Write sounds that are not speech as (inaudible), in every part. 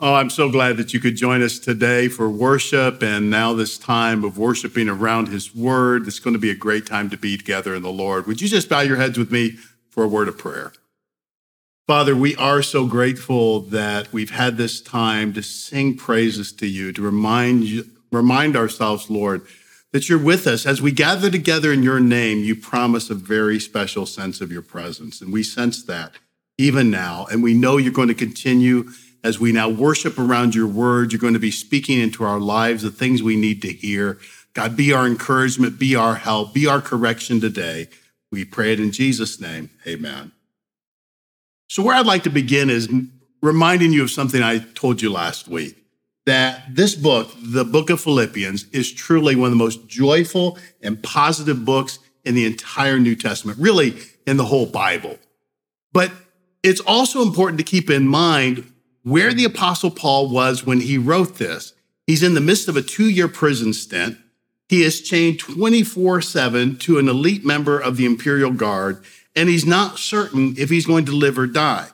Oh, I'm so glad that you could join us today for worship and now this time of worshiping around His Word. It's going to be a great time to be together in the Lord. Would you just bow your heads with me for a word of prayer? Father, we are so grateful that we've had this time to sing praises to you, to remind you, remind ourselves, Lord, that you're with us. As we gather together in your name, you promise a very special sense of your presence. And we sense that even now. And we know you're going to continue as we now worship around your word, you're going to be speaking into our lives the things we need to hear. God, be our encouragement, be our help, be our correction today. We pray it in Jesus' name. Amen. So, where I'd like to begin is reminding you of something I told you last week that this book, the book of Philippians, is truly one of the most joyful and positive books in the entire New Testament, really in the whole Bible. But it's also important to keep in mind where the Apostle Paul was when he wrote this. He's in the midst of a two year prison stint. He is chained 24 7 to an elite member of the Imperial Guard, and he's not certain if he's going to live or die.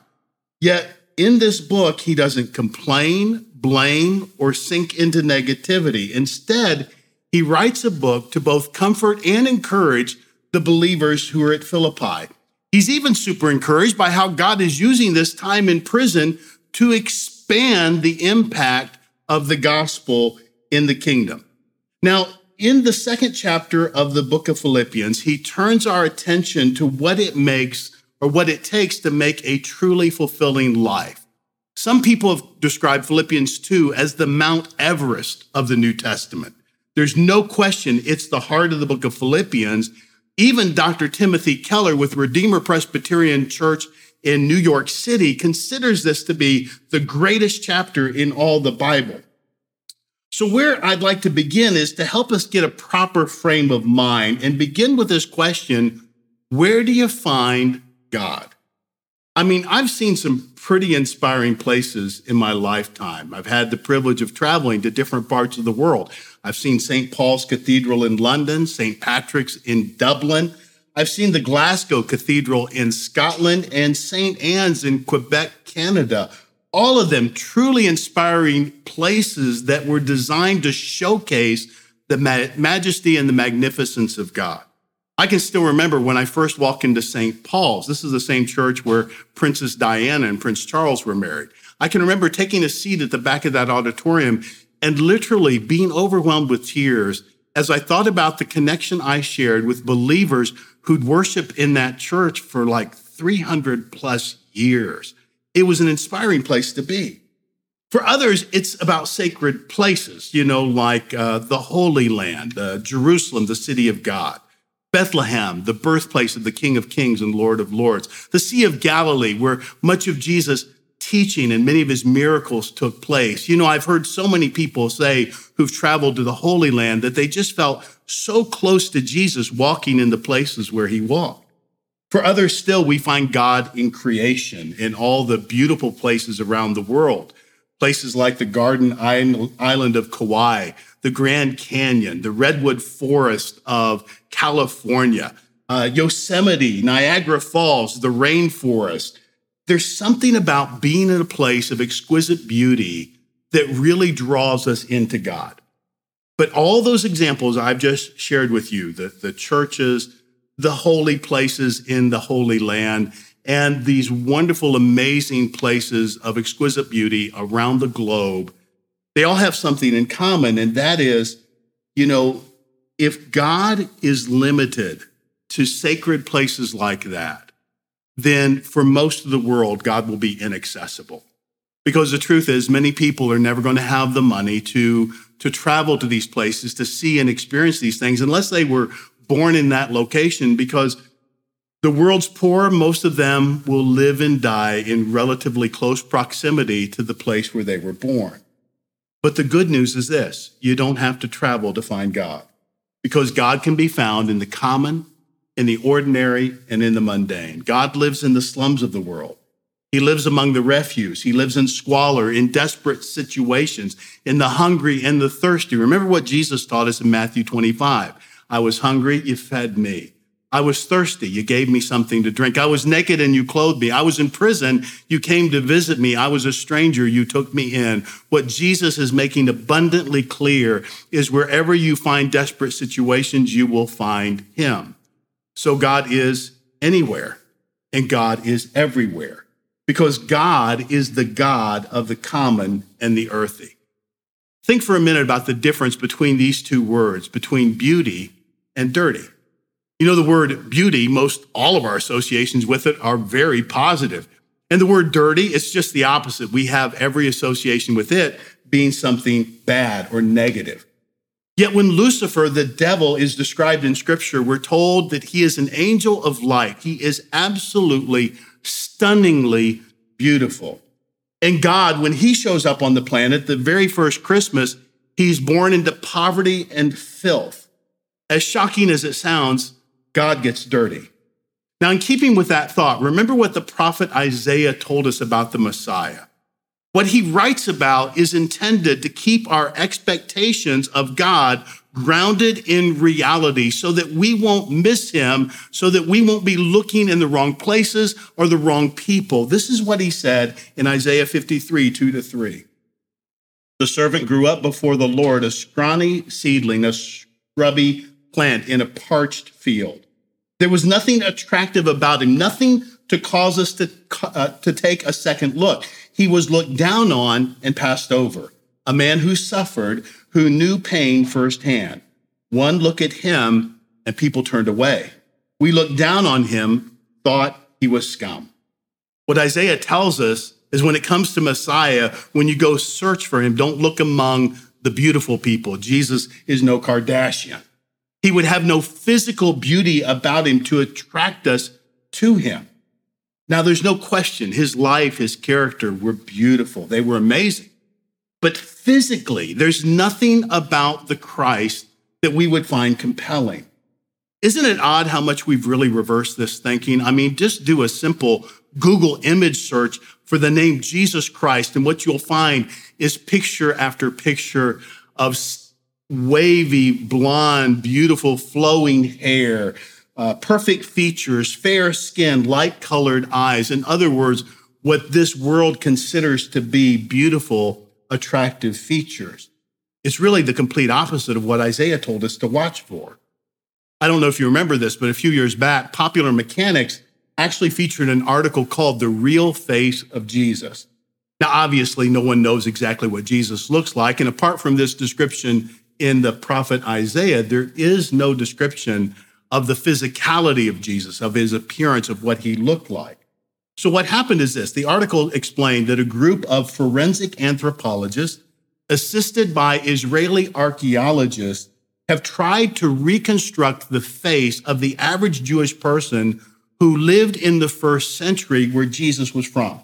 Yet, in this book, he doesn't complain, blame, or sink into negativity. Instead, he writes a book to both comfort and encourage the believers who are at Philippi. He's even super encouraged by how God is using this time in prison to expand the impact of the gospel in the kingdom. Now, in the second chapter of the book of Philippians, he turns our attention to what it makes or what it takes to make a truly fulfilling life. Some people have described Philippians 2 as the Mount Everest of the New Testament. There's no question it's the heart of the book of Philippians. Even Dr. Timothy Keller with Redeemer Presbyterian Church in New York City considers this to be the greatest chapter in all the Bible. So, where I'd like to begin is to help us get a proper frame of mind and begin with this question Where do you find God? I mean, I've seen some pretty inspiring places in my lifetime. I've had the privilege of traveling to different parts of the world. I've seen St. Paul's Cathedral in London, St. Patrick's in Dublin. I've seen the Glasgow Cathedral in Scotland and St. Anne's in Quebec, Canada. All of them truly inspiring places that were designed to showcase the majesty and the magnificence of God. I can still remember when I first walked into St. Paul's. This is the same church where Princess Diana and Prince Charles were married. I can remember taking a seat at the back of that auditorium and literally being overwhelmed with tears as I thought about the connection I shared with believers who'd worship in that church for like 300 plus years. It was an inspiring place to be. For others, it's about sacred places, you know, like uh, the Holy Land, uh, Jerusalem, the city of God, Bethlehem, the birthplace of the King of Kings and Lord of Lords, the Sea of Galilee, where much of Jesus' teaching and many of his miracles took place. You know, I've heard so many people say who've traveled to the Holy Land that they just felt so close to Jesus walking in the places where he walked. For others still, we find God in creation in all the beautiful places around the world. Places like the Garden Island of Kauai, the Grand Canyon, the Redwood Forest of California, uh, Yosemite, Niagara Falls, the rainforest. There's something about being in a place of exquisite beauty that really draws us into God. But all those examples I've just shared with you, the, the churches, the holy places in the Holy Land, and these wonderful, amazing places of exquisite beauty around the globe, they all have something in common. And that is, you know, if God is limited to sacred places like that, then for most of the world, God will be inaccessible. Because the truth is, many people are never going to have the money to to travel to these places to see and experience these things unless they were born in that location because the world's poor, most of them will live and die in relatively close proximity to the place where they were born. But the good news is this you don't have to travel to find God because God can be found in the common, in the ordinary, and in the mundane. God lives in the slums of the world. He lives among the refuse. He lives in squalor, in desperate situations, in the hungry and the thirsty. Remember what Jesus taught us in Matthew 25. I was hungry, you fed me. I was thirsty. You gave me something to drink. I was naked and you clothed me. I was in prison. You came to visit me. I was a stranger. You took me in. What Jesus is making abundantly clear is wherever you find desperate situations, you will find him. So God is anywhere and God is everywhere because God is the God of the common and the earthy. Think for a minute about the difference between these two words, between beauty and dirty. You know, the word beauty, most all of our associations with it are very positive. And the word dirty, it's just the opposite. We have every association with it being something bad or negative. Yet when Lucifer, the devil, is described in scripture, we're told that he is an angel of light. He is absolutely, stunningly beautiful. And God, when he shows up on the planet, the very first Christmas, he's born into poverty and filth. As shocking as it sounds, God gets dirty. Now, in keeping with that thought, remember what the prophet Isaiah told us about the Messiah. What he writes about is intended to keep our expectations of God grounded in reality so that we won't miss him, so that we won't be looking in the wrong places or the wrong people. This is what he said in Isaiah 53 2 to 3. The servant grew up before the Lord, a scrawny seedling, a scrubby plant in a parched field. There was nothing attractive about him, nothing to cause us to, uh, to take a second look. He was looked down on and passed over. A man who suffered, who knew pain firsthand. One look at him and people turned away. We looked down on him, thought he was scum. What Isaiah tells us is when it comes to Messiah, when you go search for him, don't look among the beautiful people. Jesus is no Kardashian. He would have no physical beauty about him to attract us to him. Now, there's no question his life, his character were beautiful. They were amazing. But physically, there's nothing about the Christ that we would find compelling. Isn't it odd how much we've really reversed this thinking? I mean, just do a simple Google image search for the name Jesus Christ, and what you'll find is picture after picture of wavy, blonde, beautiful, flowing hair, uh, perfect features, fair skin, light colored eyes. In other words, what this world considers to be beautiful, attractive features. It's really the complete opposite of what Isaiah told us to watch for. I don't know if you remember this, but a few years back, Popular Mechanics actually featured an article called The Real Face of Jesus. Now, obviously, no one knows exactly what Jesus looks like. And apart from this description in the prophet Isaiah, there is no description of the physicality of Jesus, of his appearance, of what he looked like. So, what happened is this the article explained that a group of forensic anthropologists, assisted by Israeli archaeologists, have tried to reconstruct the face of the average Jewish person who lived in the first century where Jesus was from.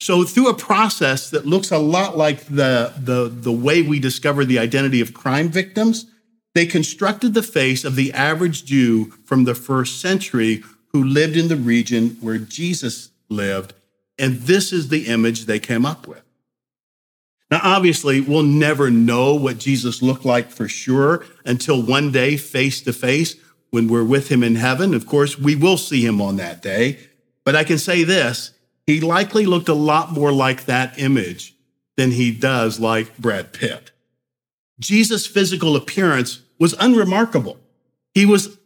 So through a process that looks a lot like the, the, the way we discover the identity of crime victims, they constructed the face of the average Jew from the first century who lived in the region where Jesus lived. And this is the image they came up with. Now, obviously, we'll never know what Jesus looked like for sure until one day, face to face, when we're with him in heaven. Of course, we will see him on that day. But I can say this he likely looked a lot more like that image than he does like Brad Pitt. Jesus' physical appearance was unremarkable. He was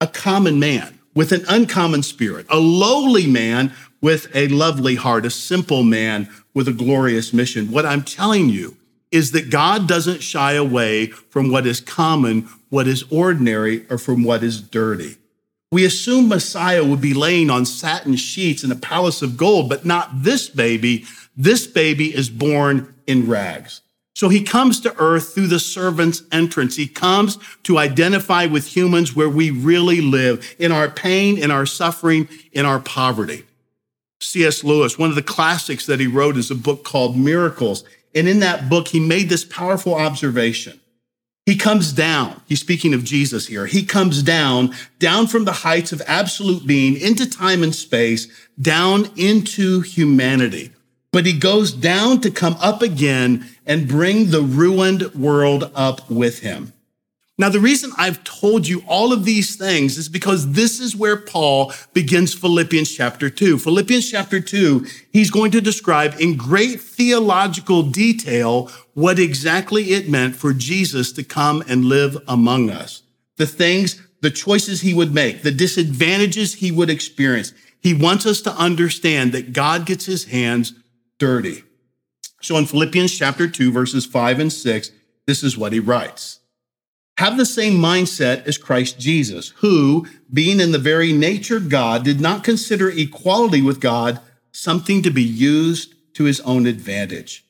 a common man with an uncommon spirit, a lowly man with a lovely heart, a simple man with a glorious mission. What I'm telling you is that God doesn't shy away from what is common, what is ordinary, or from what is dirty. We assume Messiah would be laying on satin sheets in a palace of gold, but not this baby. This baby is born in rags. So he comes to earth through the servant's entrance. He comes to identify with humans where we really live, in our pain, in our suffering, in our poverty. C.S. Lewis, one of the classics that he wrote is a book called Miracles. And in that book, he made this powerful observation. He comes down. He's speaking of Jesus here. He comes down, down from the heights of absolute being into time and space, down into humanity. But he goes down to come up again and bring the ruined world up with him. Now, the reason I've told you all of these things is because this is where Paul begins Philippians chapter 2. Philippians chapter 2, he's going to describe in great theological detail what exactly it meant for Jesus to come and live among us. The things, the choices he would make, the disadvantages he would experience. He wants us to understand that God gets his hands dirty. So in Philippians chapter 2, verses 5 and 6, this is what he writes. Have the same mindset as Christ Jesus, who, being in the very nature God, did not consider equality with God something to be used to his own advantage.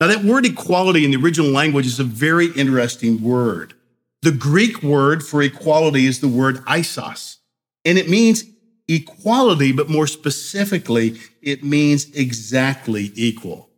Now, that word equality in the original language is a very interesting word. The Greek word for equality is the word isos, and it means equality, but more specifically, it means exactly equal.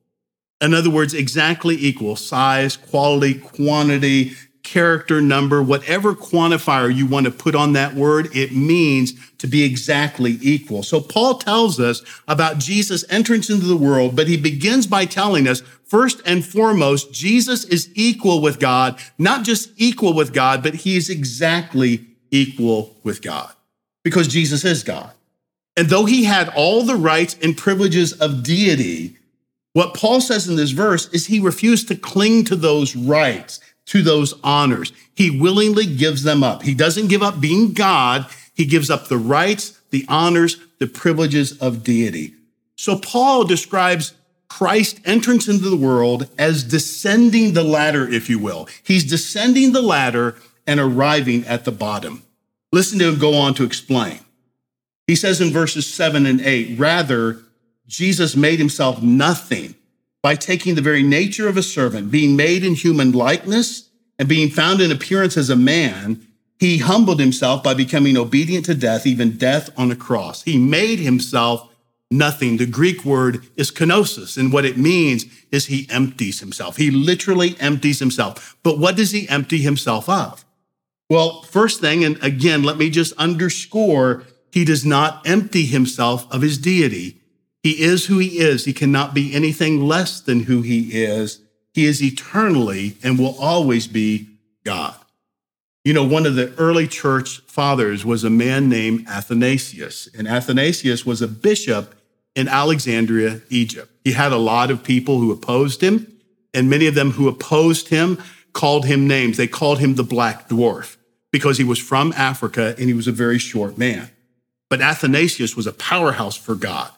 In other words, exactly equal size, quality, quantity, character, number, whatever quantifier you want to put on that word, it means to be exactly equal. So Paul tells us about Jesus' entrance into the world, but he begins by telling us first and foremost, Jesus is equal with God, not just equal with God, but he is exactly equal with God because Jesus is God. And though he had all the rights and privileges of deity, what Paul says in this verse is he refused to cling to those rights to those honors. He willingly gives them up. He doesn't give up being God. He gives up the rights, the honors, the privileges of deity. So Paul describes Christ's entrance into the world as descending the ladder, if you will. He's descending the ladder and arriving at the bottom. Listen to him go on to explain. He says in verses seven and eight, rather, Jesus made himself nothing by taking the very nature of a servant, being made in human likeness, and being found in appearance as a man, he humbled himself by becoming obedient to death, even death on a cross. He made himself nothing. The Greek word is kenosis, and what it means is he empties himself. He literally empties himself. But what does he empty himself of? Well, first thing, and again, let me just underscore, he does not empty himself of his deity. He is who he is. He cannot be anything less than who he is. He is eternally and will always be God. You know, one of the early church fathers was a man named Athanasius, and Athanasius was a bishop in Alexandria, Egypt. He had a lot of people who opposed him, and many of them who opposed him called him names. They called him the Black Dwarf because he was from Africa and he was a very short man. But Athanasius was a powerhouse for God.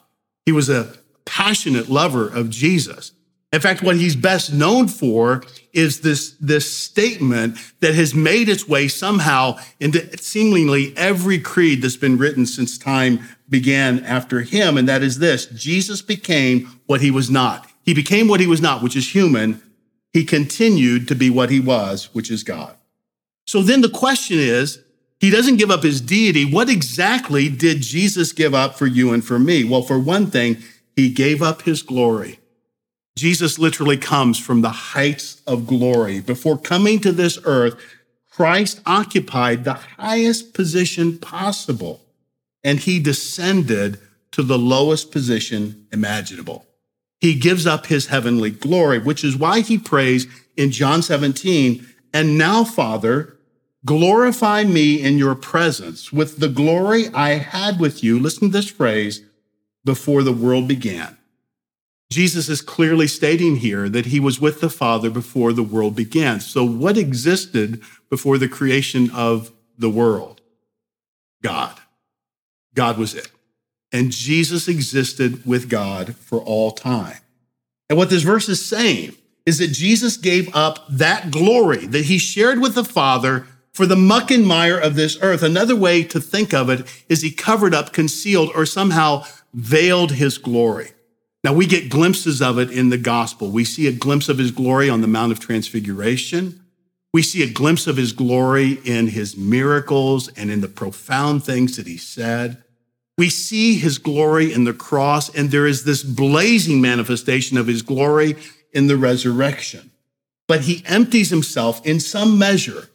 He was a passionate lover of Jesus. In fact, what he's best known for is this, this statement that has made its way somehow into seemingly every creed that's been written since time began after him. And that is this Jesus became what he was not. He became what he was not, which is human. He continued to be what he was, which is God. So then the question is he doesn't give up his deity. What exactly did Jesus give up for you and for me? Well, for one thing, he gave up his glory. Jesus literally comes from the heights of glory. Before coming to this earth, Christ occupied the highest position possible, and he descended to the lowest position imaginable. He gives up his heavenly glory, which is why he prays in John 17, and now, Father, Glorify me in your presence with the glory I had with you. Listen to this phrase before the world began. Jesus is clearly stating here that he was with the Father before the world began. So, what existed before the creation of the world? God. God was it. And Jesus existed with God for all time. And what this verse is saying is that Jesus gave up that glory that he shared with the Father for the muck and mire of this earth. Another way to think of it is he covered up, concealed, or somehow veiled his glory. Now we get glimpses of it in the gospel. We see a glimpse of his glory on the Mount of Transfiguration. We see a glimpse of his glory in his miracles and in the profound things that he said. We see his glory in the cross, and there is this blazing manifestation of his glory in the resurrection. But he empties himself in some measure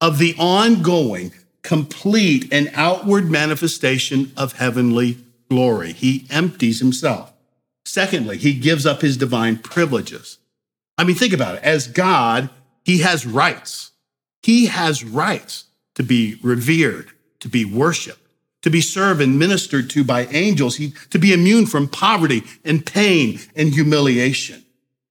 of the ongoing, complete, and outward manifestation of heavenly glory. He empties himself. Secondly, he gives up his divine privileges. I mean, think about it. As God, he has rights. He has rights to be revered, to be worshiped, to be served and ministered to by angels, he, to be immune from poverty and pain and humiliation.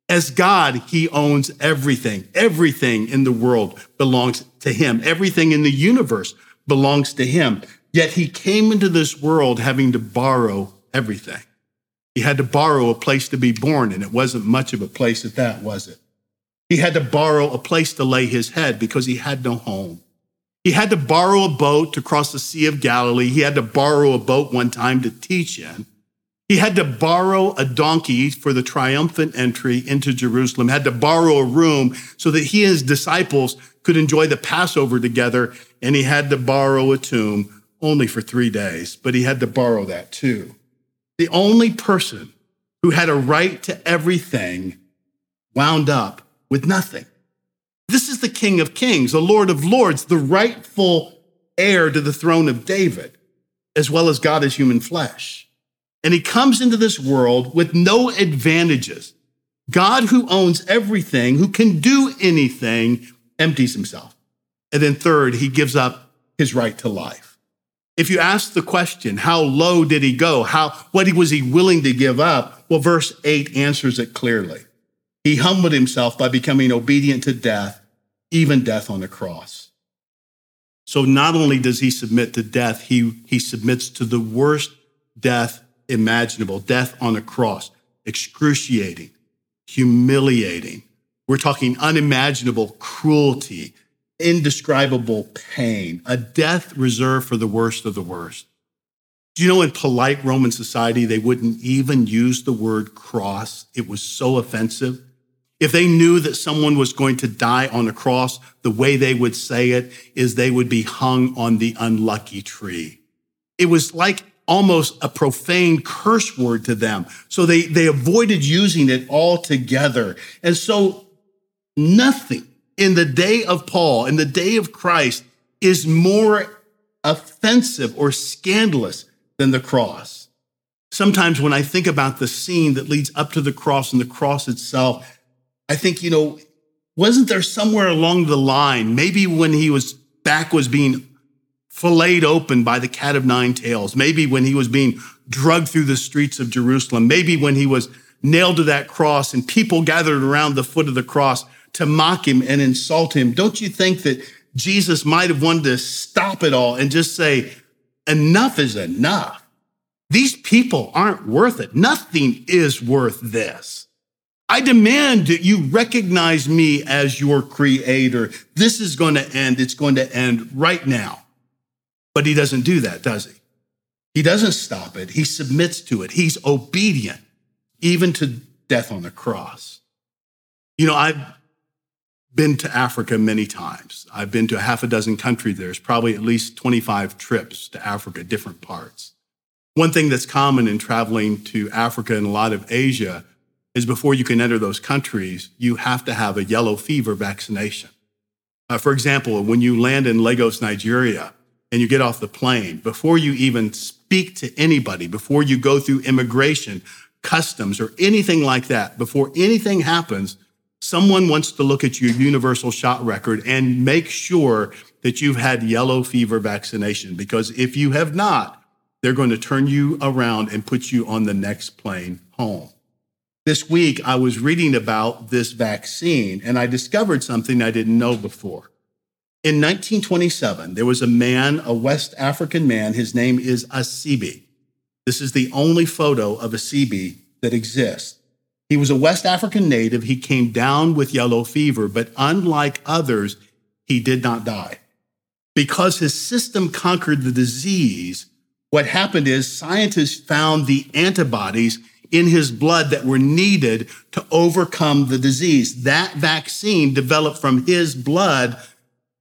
As God, he owns everything. Everything in the world belongs to him. Everything in the universe belongs to him. Yet he came into this world having to borrow everything. He had to borrow a place to be born, and it wasn't much of a place at that, was it? He had to borrow a place to lay his head because he had no home. He had to borrow a boat to cross the Sea of Galilee. He had to borrow a boat one time to teach in. He had to borrow a donkey for the triumphant entry into Jerusalem, had to borrow a room so that he and his disciples could enjoy the Passover together. And he had to borrow a tomb only for three days, but he had to borrow that too. The only person who had a right to everything wound up with nothing. This is the King of Kings, the Lord of Lords, the rightful heir to the throne of David, as well as God as human flesh. And he comes into this world with no advantages. God, who owns everything, who can do anything, empties himself. And then, third, he gives up his right to life. If you ask the question, how low did he go? How, what was he willing to give up? Well, verse 8 answers it clearly. He humbled himself by becoming obedient to death, even death on the cross. So not only does he submit to death, he, he submits to the worst death imaginable, death on a cross, excruciating, humiliating. We're talking unimaginable cruelty, indescribable pain, a death reserved for the worst of the worst. Do you know in polite Roman society, they wouldn't even use the word cross? It was so offensive. If they knew that someone was going to die on a cross, the way they would say it is they would be hung on the unlucky tree. It was like almost a profane curse word to them. So they, they avoided using it altogether. And so nothing in the day of Paul, in the day of Christ, is more offensive or scandalous than the cross. Sometimes when I think about the scene that leads up to the cross and the cross itself, I think, you know, wasn't there somewhere along the line, maybe when he was back was being filleted open by the cat of nine tails, maybe when he was being drugged through the streets of Jerusalem, maybe when he was nailed to that cross and people gathered around the foot of the cross to mock him and insult him. Don't you think that Jesus might have wanted to stop it all and just say, enough is enough. These people aren't worth it. Nothing is worth this. I demand that you recognize me as your creator. This is going to end. It's going to end right now. But he doesn't do that, does he? He doesn't stop it. He submits to it. He's obedient, even to death on the cross. You know, I've been to Africa many times. I've been to a half a dozen countries. There's probably at least 25 trips to Africa, different parts. One thing that's common in traveling to Africa and a lot of Asia is before you can enter those countries, you have to have a yellow fever vaccination. Uh, for example, when you land in Lagos, Nigeria, and you get off the plane, before you even speak to anybody, before you go through immigration, customs, or anything like that, before anything happens, someone wants to look at your universal shot record and make sure that you've had yellow fever vaccination. Because if you have not, they're going to turn you around and put you on the next plane home. This week, I was reading about this vaccine and I discovered something I didn't know before. In 1927, there was a man, a West African man. His name is Asibi. This is the only photo of Asibi that exists. He was a West African native. He came down with yellow fever, but unlike others, he did not die. Because his system conquered the disease, what happened is scientists found the antibodies in his blood that were needed to overcome the disease. That vaccine developed from his blood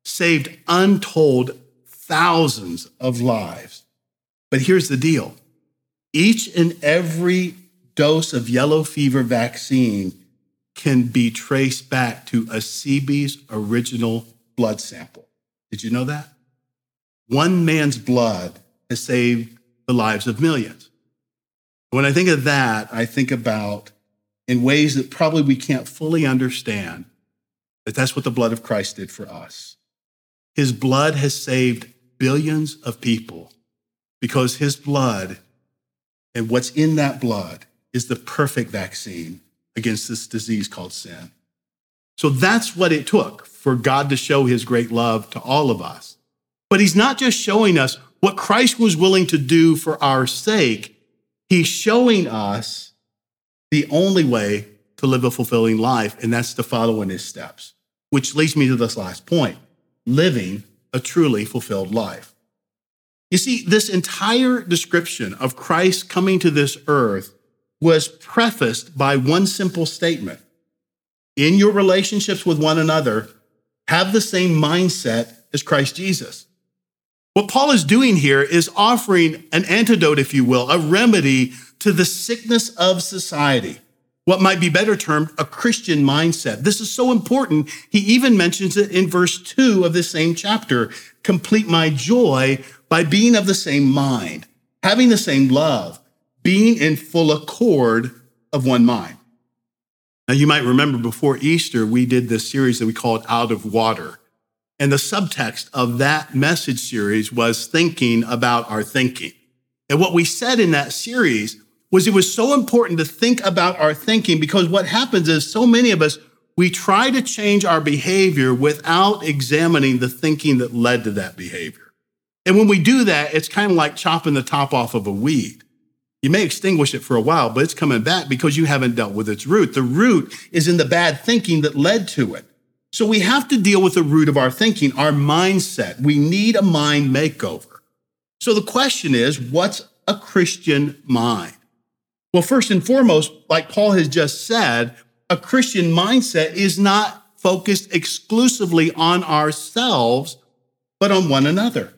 saved untold thousands of lives. But here's the deal each and every dose of yellow fever vaccine can be traced back to Asibi's original blood sample. Did you know that? One man's blood has saved the lives of millions. When I think of that, I think about in ways that probably we can't fully understand that that's what the blood of Christ did for us. His blood has saved billions of people because his blood and what's in that blood is the perfect vaccine against this disease called sin. So that's what it took for God to show his great love to all of us. But he's not just showing us what Christ was willing to do for our sake, he's showing us the only way to live a fulfilling life, and that's to follow in his steps, which leads me to this last point living a truly fulfilled life. You see, this entire description of Christ coming to this earth was prefaced by one simple statement In your relationships with one another, have the same mindset as Christ Jesus. What Paul is doing here is offering an antidote, if you will, a remedy to the sickness of society what might be better termed a Christian mindset. This is so important. He even mentions it in verse two of this same chapter. Complete my joy by being of the same mind, having the same love, being in full accord of one mind. Now, you might remember before Easter, we did this series that we called Out of Water. And the subtext of that message series was thinking about our thinking. And what we said in that series was it was so important to think about our thinking because what happens is so many of us, we try to change our behavior without examining the thinking that led to that behavior. And when we do that, it's kind of like chopping the top off of a weed. You may extinguish it for a while, but it's coming back because you haven't dealt with its root. The root is in the bad thinking that led to it. So we have to deal with the root of our thinking, our mindset. We need a mind makeover. So the question is, what's a Christian mind? Well, first and foremost, like Paul has just said, a Christian mindset is not focused exclusively on ourselves, but on one another.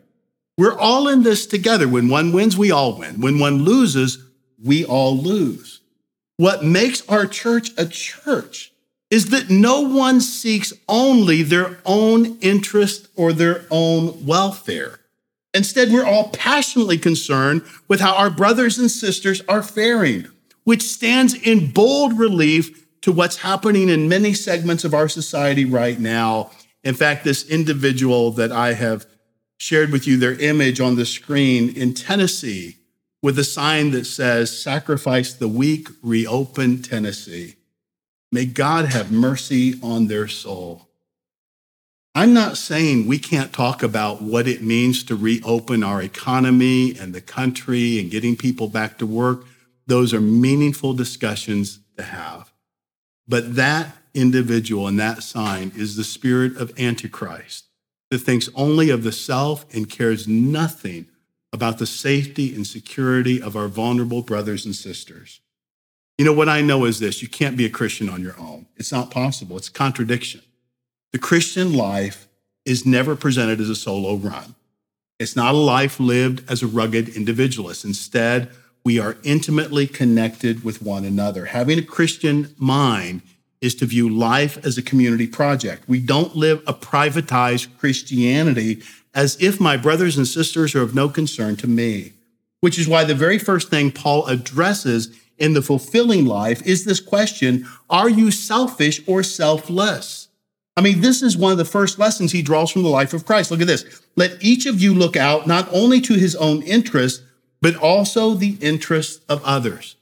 We're all in this together. When one wins, we all win. When one loses, we all lose. What makes our church a church is that no one seeks only their own interest or their own welfare. Instead, we're all passionately concerned with how our brothers and sisters are faring, which stands in bold relief to what's happening in many segments of our society right now. In fact, this individual that I have shared with you their image on the screen in Tennessee with a sign that says, Sacrifice the weak, reopen Tennessee. May God have mercy on their soul. I'm not saying we can't talk about what it means to reopen our economy and the country and getting people back to work. Those are meaningful discussions to have. But that individual and that sign is the spirit of Antichrist that thinks only of the self and cares nothing about the safety and security of our vulnerable brothers and sisters. You know, what I know is this you can't be a Christian on your own. It's not possible, it's contradiction. The Christian life is never presented as a solo run. It's not a life lived as a rugged individualist. Instead, we are intimately connected with one another. Having a Christian mind is to view life as a community project. We don't live a privatized Christianity as if my brothers and sisters are of no concern to me, which is why the very first thing Paul addresses in the fulfilling life is this question Are you selfish or selfless? I mean, this is one of the first lessons he draws from the life of Christ. Look at this. Let each of you look out not only to his own interest, but also the interests of others.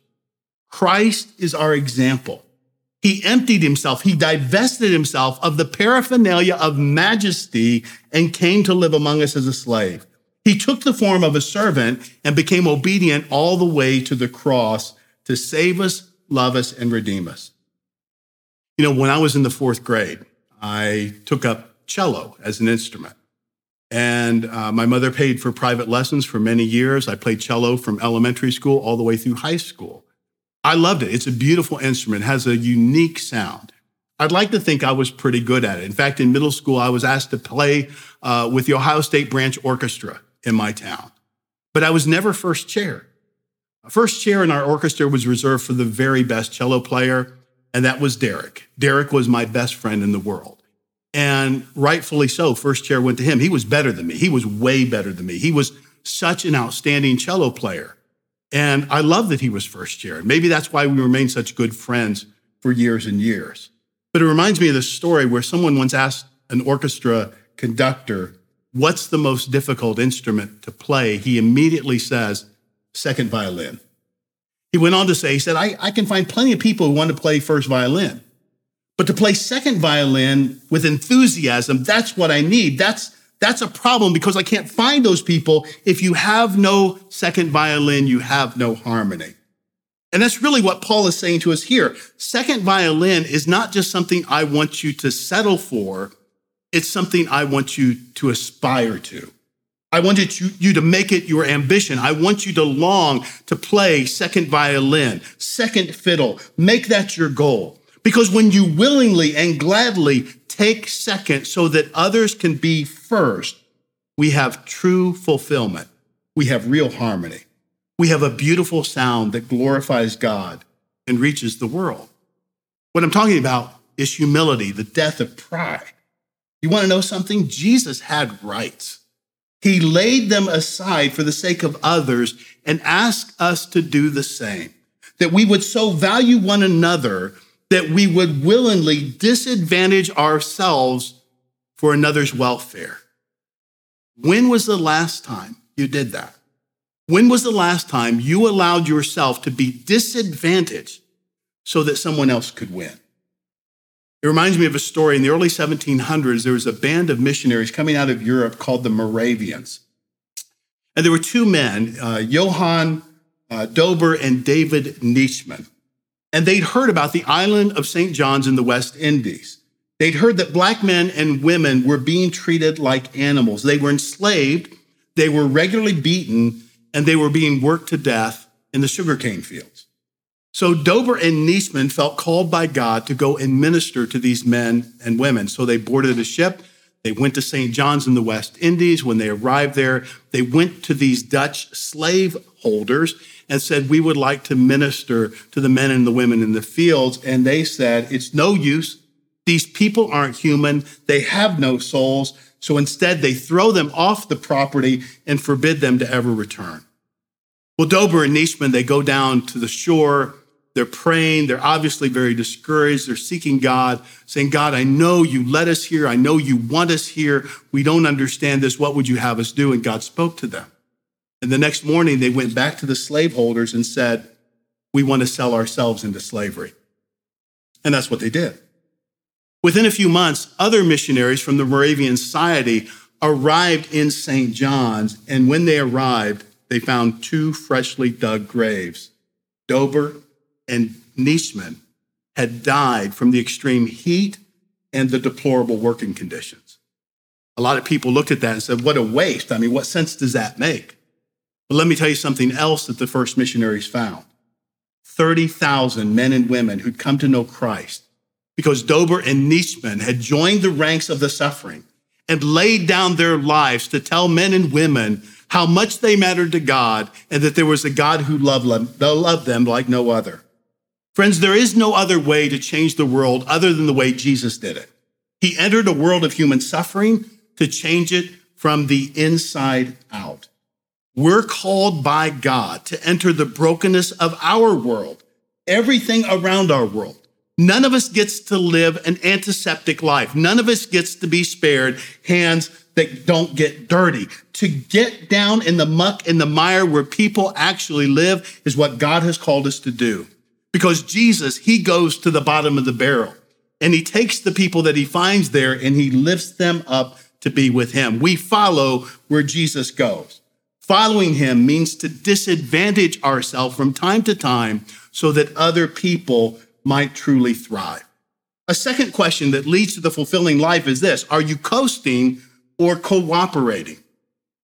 Christ is our example. He emptied himself, he divested himself of the paraphernalia of majesty and came to live among us as a slave. He took the form of a servant and became obedient all the way to the cross to save us, love us, and redeem us. You know, when I was in the fourth grade, I took up cello as an instrument. And uh, my mother paid for private lessons for many years. I played cello from elementary school all the way through high school. I loved it. It's a beautiful instrument, it has a unique sound. I'd like to think I was pretty good at it. In fact, in middle school, I was asked to play uh, with the Ohio State Branch Orchestra in my town, but I was never first chair. First chair in our orchestra was reserved for the very best cello player and that was Derek. Derek was my best friend in the world. And rightfully so, first chair went to him. He was better than me. He was way better than me. He was such an outstanding cello player. And I love that he was first chair. Maybe that's why we remained such good friends for years and years. But it reminds me of this story where someone once asked an orchestra conductor what's the most difficult instrument to play, he immediately says, second violin. He went on to say, he said, I, I can find plenty of people who want to play first violin. But to play second violin with enthusiasm, that's what I need. That's, that's a problem because I can't find those people. If you have no second violin, you have no harmony. And that's really what Paul is saying to us here. Second violin is not just something I want you to settle for. It's something I want you to aspire to. I wanted you, you to make it your ambition. I want you to long to play second violin, second fiddle. Make that your goal. Because when you willingly and gladly take second so that others can be first, we have true fulfillment. We have real harmony. We have a beautiful sound that glorifies God and reaches the world. What I'm talking about is humility, the death of pride. You want to know something? Jesus had rights. He laid them aside for the sake of others and asked us to do the same. That we would so value one another that we would willingly disadvantage ourselves for another's welfare. When was the last time you did that? When was the last time you allowed yourself to be disadvantaged so that someone else could win? It reminds me of a story in the early 1700s. There was a band of missionaries coming out of Europe called the Moravians. And there were two men, uh, Johann uh, Dober and David Nitschmann and they'd heard about the island of St. John's in the West Indies. They'd heard that black men and women were being treated like animals. They were enslaved, they were regularly beaten, and they were being worked to death in the sugarcane fields. So Dober and Nitschmann felt called by God to go and minister to these men and women. So they boarded a ship. They went to St. John's in the West Indies. When they arrived there, they went to these Dutch slave holders and said, We would like to minister to the men and the women in the fields. And they said, It's no use. These people aren't human. They have no souls. So instead, they throw them off the property and forbid them to ever return. Well, Dober and Nitschmann, they go down to the shore. They're praying. They're obviously very discouraged. They're seeking God, saying, God, I know you led us here. I know you want us here. We don't understand this. What would you have us do? And God spoke to them. And the next morning, they went back to the slaveholders and said, We want to sell ourselves into slavery. And that's what they did. Within a few months, other missionaries from the Moravian Society arrived in St. John's. And when they arrived, they found two freshly dug graves. Dober and Nitschmann had died from the extreme heat and the deplorable working conditions. A lot of people looked at that and said, What a waste. I mean, what sense does that make? But let me tell you something else that the first missionaries found 30,000 men and women who'd come to know Christ because Dober and Nitschmann had joined the ranks of the suffering and laid down their lives to tell men and women how much they mattered to God and that there was a God who loved them, loved them like no other. Friends, there is no other way to change the world other than the way Jesus did it. He entered a world of human suffering to change it from the inside out. We're called by God to enter the brokenness of our world, everything around our world. None of us gets to live an antiseptic life. None of us gets to be spared hands that don't get dirty. To get down in the muck and the mire where people actually live is what God has called us to do. Because Jesus, he goes to the bottom of the barrel and he takes the people that he finds there and he lifts them up to be with him. We follow where Jesus goes. Following him means to disadvantage ourselves from time to time so that other people might truly thrive. A second question that leads to the fulfilling life is this Are you coasting or cooperating?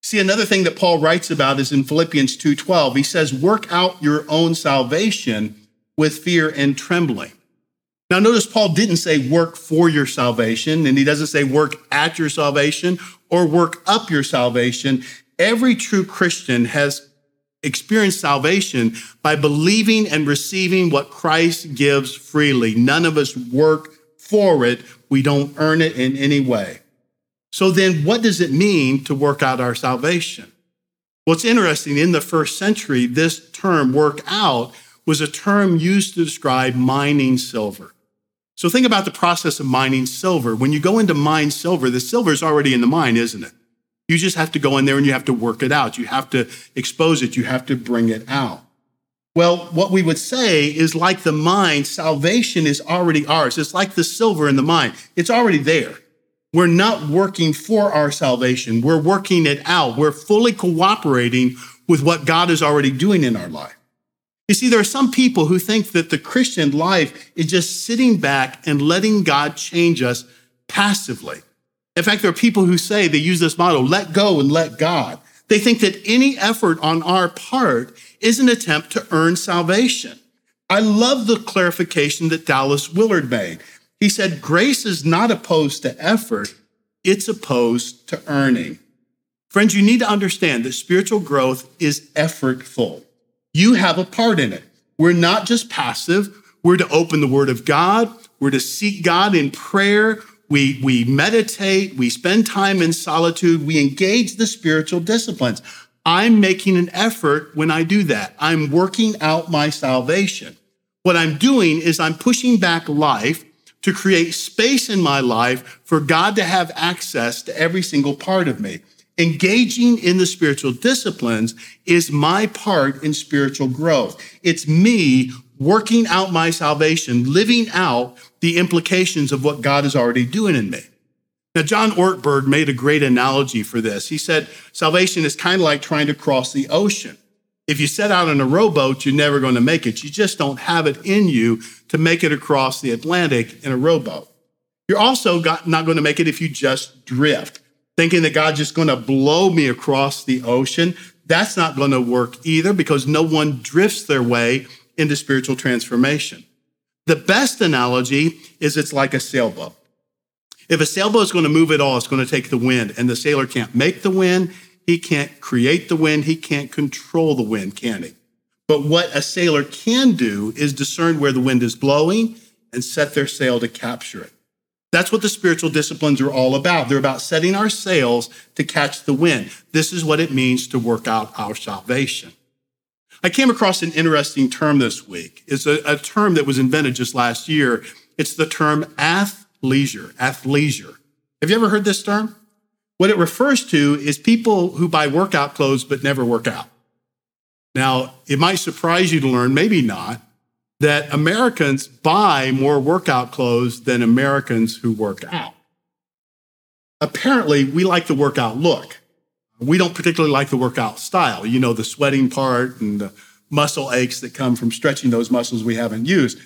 See, another thing that Paul writes about is in Philippians 2:12. He says, "Work out your own salvation with fear and trembling." Now, notice Paul didn't say work for your salvation, and he doesn't say work at your salvation or work up your salvation. Every true Christian has experienced salvation by believing and receiving what Christ gives freely. None of us work for it. We don't earn it in any way. So then what does it mean to work out our salvation? Well, it's interesting. In the first century, this term work out was a term used to describe mining silver. So think about the process of mining silver. When you go into mine silver, the silver is already in the mine, isn't it? You just have to go in there and you have to work it out. You have to expose it. You have to bring it out. Well, what we would say is like the mine, salvation is already ours. It's like the silver in the mine. It's already there. We're not working for our salvation. We're working it out. We're fully cooperating with what God is already doing in our life. You see, there are some people who think that the Christian life is just sitting back and letting God change us passively. In fact, there are people who say they use this motto, let go and let God. They think that any effort on our part is an attempt to earn salvation. I love the clarification that Dallas Willard made. He said, Grace is not opposed to effort, it's opposed to earning. Friends, you need to understand that spiritual growth is effortful. You have a part in it. We're not just passive. We're to open the Word of God. We're to seek God in prayer. We, we meditate. We spend time in solitude. We engage the spiritual disciplines. I'm making an effort when I do that. I'm working out my salvation. What I'm doing is I'm pushing back life to create space in my life for God to have access to every single part of me. Engaging in the spiritual disciplines is my part in spiritual growth. It's me working out my salvation, living out the implications of what God is already doing in me. Now, John Ortberg made a great analogy for this. He said, salvation is kind of like trying to cross the ocean. If you set out on a rowboat, you're never going to make it. You just don't have it in you to make it across the Atlantic in a rowboat. You're also got, not going to make it if you just drift, thinking that God's just going to blow me across the ocean. That's not going to work either because no one drifts their way into spiritual transformation. The best analogy is it's like a sailboat. If a sailboat is going to move at all, it's going to take the wind, and the sailor can't make the wind. He can't create the wind. He can't control the wind, can he? But what a sailor can do is discern where the wind is blowing and set their sail to capture it. That's what the spiritual disciplines are all about. They're about setting our sails to catch the wind. This is what it means to work out our salvation. I came across an interesting term this week. It's a, a term that was invented just last year. It's the term athleisure, athleisure. Have you ever heard this term? What it refers to is people who buy workout clothes but never work out. Now, it might surprise you to learn, maybe not, that Americans buy more workout clothes than Americans who work out. Apparently, we like the workout look. We don't particularly like the workout style, you know, the sweating part and the muscle aches that come from stretching those muscles we haven't used.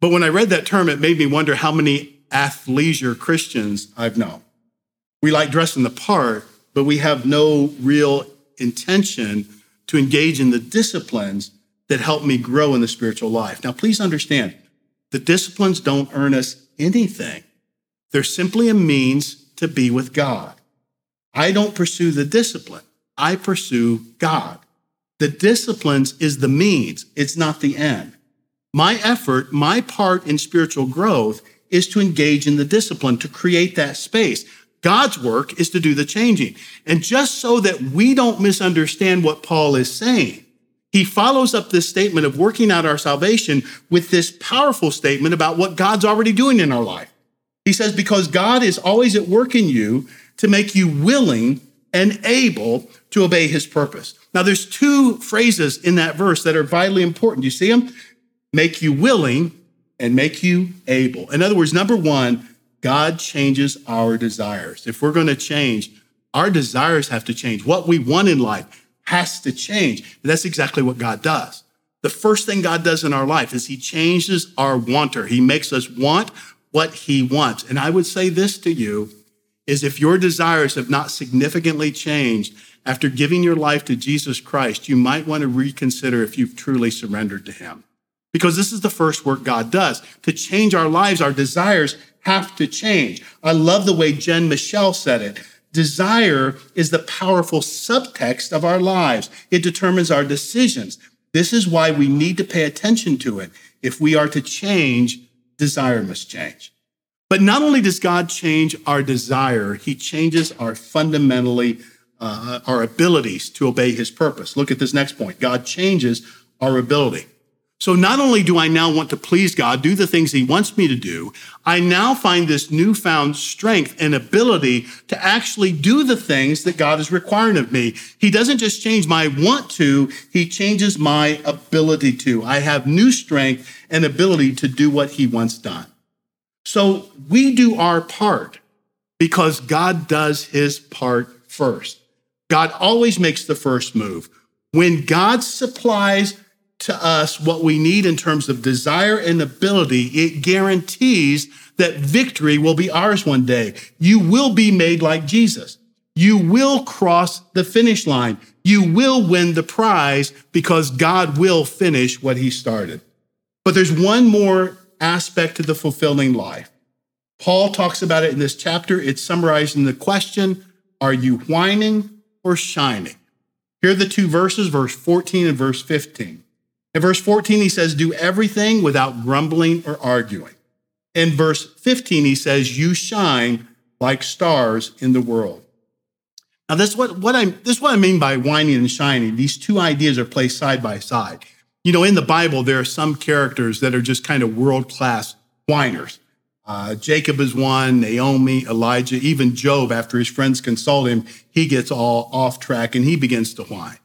But when I read that term, it made me wonder how many athleisure Christians I've known. We like dressing the part, but we have no real intention to engage in the disciplines that help me grow in the spiritual life. Now, please understand, the disciplines don't earn us anything. They're simply a means to be with God. I don't pursue the discipline. I pursue God. The disciplines is the means. It's not the end. My effort, my part in spiritual growth is to engage in the discipline, to create that space. God's work is to do the changing. And just so that we don't misunderstand what Paul is saying, he follows up this statement of working out our salvation with this powerful statement about what God's already doing in our life. He says, because God is always at work in you to make you willing and able to obey his purpose. Now, there's two phrases in that verse that are vitally important. You see them? Make you willing and make you able. In other words, number one, God changes our desires. If we're going to change, our desires have to change. What we want in life has to change. And that's exactly what God does. The first thing God does in our life is he changes our wanter. He makes us want what he wants. And I would say this to you is if your desires have not significantly changed after giving your life to Jesus Christ, you might want to reconsider if you've truly surrendered to him. Because this is the first work God does. To change our lives, our desires have to change. I love the way Jen Michel said it. Desire is the powerful subtext of our lives. It determines our decisions. This is why we need to pay attention to it. If we are to change, desire must change. But not only does God change our desire, he changes our fundamentally, uh, our abilities to obey his purpose. Look at this next point. God changes our ability. So not only do I now want to please God, do the things he wants me to do, I now find this newfound strength and ability to actually do the things that God is requiring of me. He doesn't just change my want to, he changes my ability to. I have new strength and ability to do what he wants done. So we do our part because God does his part first. God always makes the first move. When God supplies to us what we need in terms of desire and ability, it guarantees that victory will be ours one day. You will be made like Jesus. You will cross the finish line. You will win the prize because God will finish what he started. But there's one more aspect to the fulfilling life. Paul talks about it in this chapter. It's summarized in the question Are you whining or shining? Here are the two verses, verse 14 and verse 15. In verse 14, he says, Do everything without grumbling or arguing. In verse 15, he says, You shine like stars in the world. Now, this is what, what I this is what I mean by whining and shining. These two ideas are placed side by side. You know, in the Bible, there are some characters that are just kind of world class whiners. Uh, Jacob is one, Naomi, Elijah, even Job, after his friends consult him, he gets all off track and he begins to whine.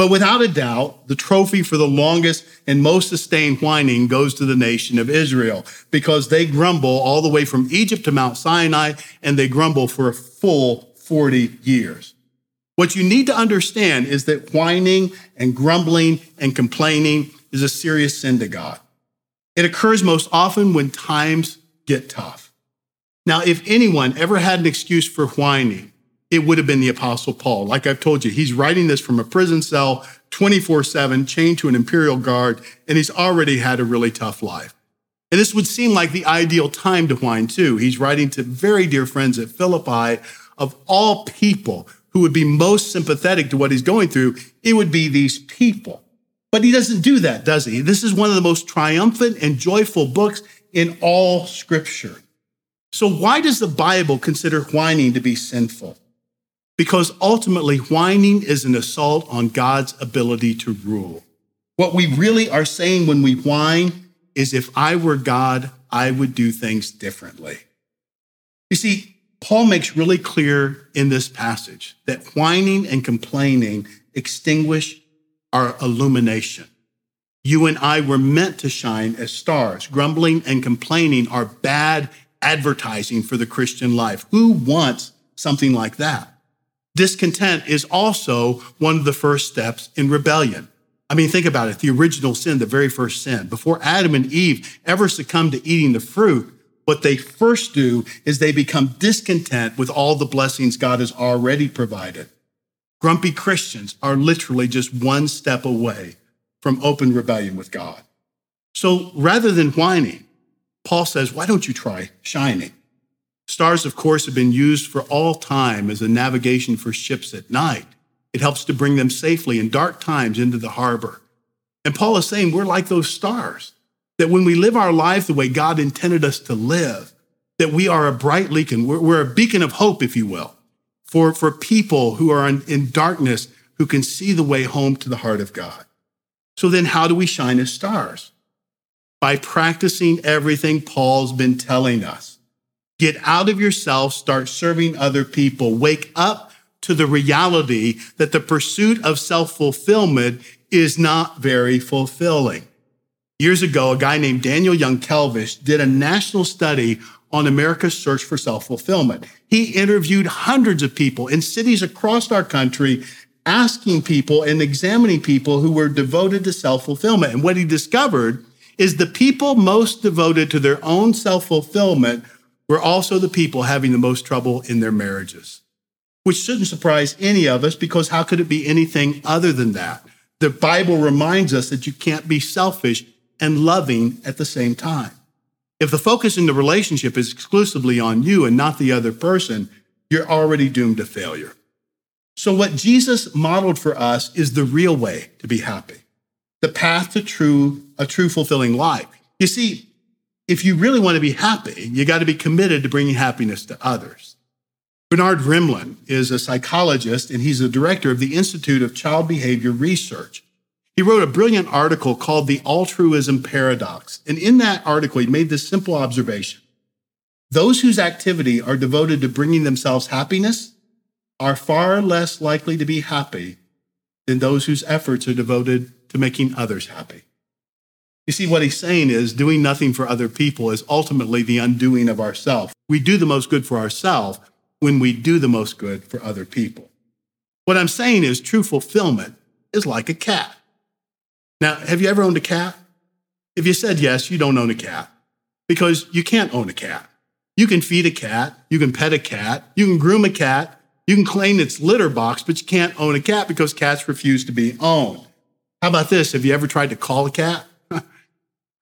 But without a doubt, the trophy for the longest and most sustained whining goes to the nation of Israel because they grumble all the way from Egypt to Mount Sinai and they grumble for a full 40 years. What you need to understand is that whining and grumbling and complaining is a serious sin to God. It occurs most often when times get tough. Now, if anyone ever had an excuse for whining, it would have been the Apostle Paul. Like I've told you, he's writing this from a prison cell 24 7, chained to an imperial guard, and he's already had a really tough life. And this would seem like the ideal time to whine, too. He's writing to very dear friends at Philippi. Of all people who would be most sympathetic to what he's going through, it would be these people. But he doesn't do that, does he? This is one of the most triumphant and joyful books in all scripture. So, why does the Bible consider whining to be sinful? Because ultimately, whining is an assault on God's ability to rule. What we really are saying when we whine is if I were God, I would do things differently. You see, Paul makes really clear in this passage that whining and complaining extinguish our illumination. You and I were meant to shine as stars. Grumbling and complaining are bad advertising for the Christian life. Who wants something like that? Discontent is also one of the first steps in rebellion. I mean, think about it the original sin, the very first sin. Before Adam and Eve ever succumb to eating the fruit, what they first do is they become discontent with all the blessings God has already provided. Grumpy Christians are literally just one step away from open rebellion with God. So rather than whining, Paul says, why don't you try shining? Stars, of course, have been used for all time as a navigation for ships at night. It helps to bring them safely in dark times into the harbor. And Paul is saying we're like those stars, that when we live our life the way God intended us to live, that we are a bright beacon. We're, we're a beacon of hope, if you will, for, for people who are in, in darkness who can see the way home to the heart of God. So then, how do we shine as stars? By practicing everything Paul's been telling us. Get out of yourself, start serving other people. Wake up to the reality that the pursuit of self fulfillment is not very fulfilling. Years ago, a guy named Daniel Yankelovich did a national study on America's search for self fulfillment. He interviewed hundreds of people in cities across our country asking people and examining people who were devoted to self fulfillment. And what he discovered is the people most devoted to their own self fulfillment were also the people having the most trouble in their marriages, which shouldn't surprise any of us because how could it be anything other than that? The Bible reminds us that you can't be selfish and loving at the same time. If the focus in the relationship is exclusively on you and not the other person, you're already doomed to failure. So, what Jesus modeled for us is the real way to be happy, the path to true, a true fulfilling life. You see, if you really want to be happy, you got to be committed to bringing happiness to others. Bernard Rimland is a psychologist and he's the director of the Institute of Child Behavior Research. He wrote a brilliant article called The Altruism Paradox. And in that article, he made this simple observation Those whose activity are devoted to bringing themselves happiness are far less likely to be happy than those whose efforts are devoted to making others happy. You see, what he's saying is doing nothing for other people is ultimately the undoing of ourselves. We do the most good for ourselves when we do the most good for other people. What I'm saying is true fulfillment is like a cat. Now, have you ever owned a cat? If you said yes, you don't own a cat because you can't own a cat. You can feed a cat, you can pet a cat, you can groom a cat, you can clean its litter box, but you can't own a cat because cats refuse to be owned. How about this? Have you ever tried to call a cat?